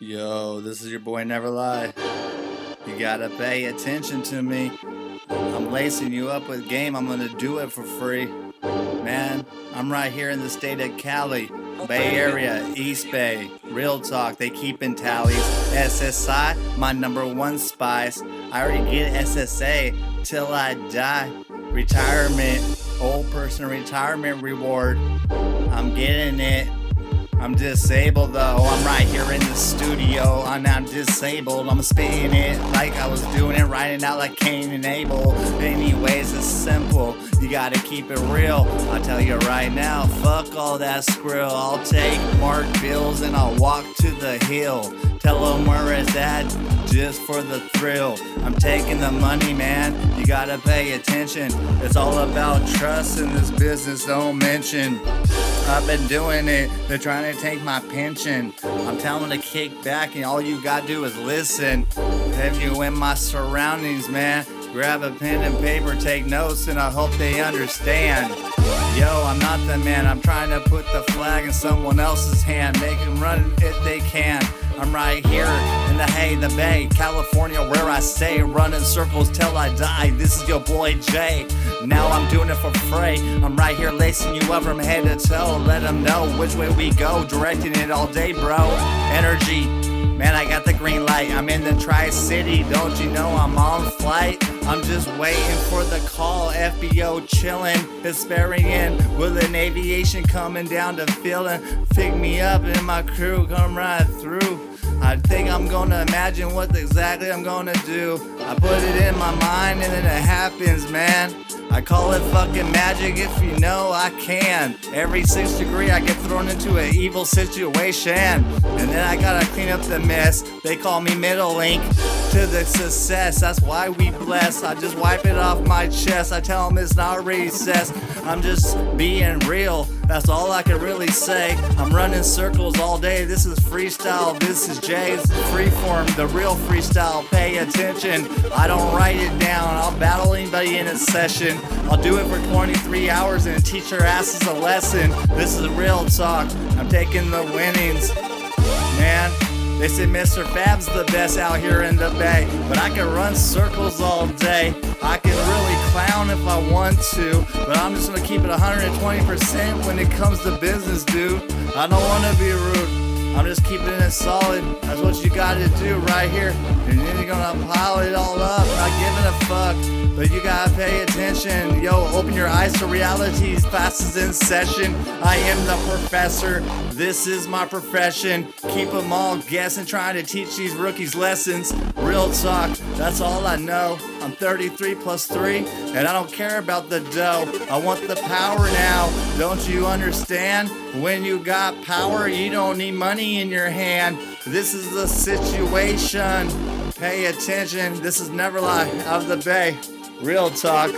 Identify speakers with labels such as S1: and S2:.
S1: Yo, this is your boy Never Lie. You gotta pay attention to me. I'm lacing you up with game, I'm gonna do it for free. Man, I'm right here in the state of Cali, Bay Area, East Bay. Real talk, they keepin' tallies. SSI, my number one spice. I already get SSA till I die. Retirement, old person retirement reward. I'm getting it. I'm disabled though, I'm right here in the studio. I'm, I'm disabled, I'm spitting it like I was doing it, writing out like Cain and Abel. Anyways, it's simple, you gotta keep it real. I'll tell you right now, fuck all that skrill. I'll take Mark Bills and I'll walk to the hill. Tell them where it's at, just for the thrill. I'm taking the money, man, you gotta pay attention. It's all about trust in this business, don't mention. I've been doing it. They're trying to take my pension. I'm telling them to kick back, and all you gotta do is listen. If you in my surroundings, man, grab a pen and paper, take notes, and I hope they understand. Yo, I'm not the man. I'm trying to put the flag in someone else's hand, make them run if they can. I'm right here in the hay, the bay, California, where I stay, running circles till I die. This is your boy Jay. Now I'm doing it for free. I'm right here lacing you up from head to toe. Let them know which way we go, directing it all day, bro. Energy, man, I got the green light. I'm in the Tri City, don't you know I'm on flight? I'm just waiting for the call. FBO chillin', Hesperian with an aviation coming down to feeling. Pick me up and my crew come right through. I think I'm gonna imagine what exactly I'm gonna do. I put it in my mind and then it happens, man. I call it fucking magic if you know I can. Every six degree, I get thrown into an evil situation. And then I gotta clean up the mess. They call me middle link to the success. That's why we bless. I just wipe it off my chest. I tell them it's not recess. I'm just being real. That's all I can really say. I'm running circles all day. This is freestyle. This is Jay's freeform, the real freestyle. Pay attention. I don't write it down. I'll battle anybody in a session. I'll do it for 23 hours and teach their asses a lesson. This is real talk. I'm taking the winnings. Man, they say Mistah F.A.B.'s the best out here in the bay, but I can run circles all day. I can really clown if I want to, but I'm just gonna keep it 120% when it comes to business, dude. I don't wanna be rude. I'm just keeping it solid. That's what you gotta do right here. And then you're gonna pile it all up, not giving a fuck. But you gotta pay attention. Yo, open your eyes to reality. Classes in session. I am the professor. This is my profession. Keep them all guessing, trying to teach these rookies lessons. Real talk, that's all I know. I'm 33 plus 3, and I don't care about the dough. I want the power now. Don't you understand? When you got power, you don't need money in your hand. This is the situation. Pay attention. This is Never Lie out of the Bay. Real talk.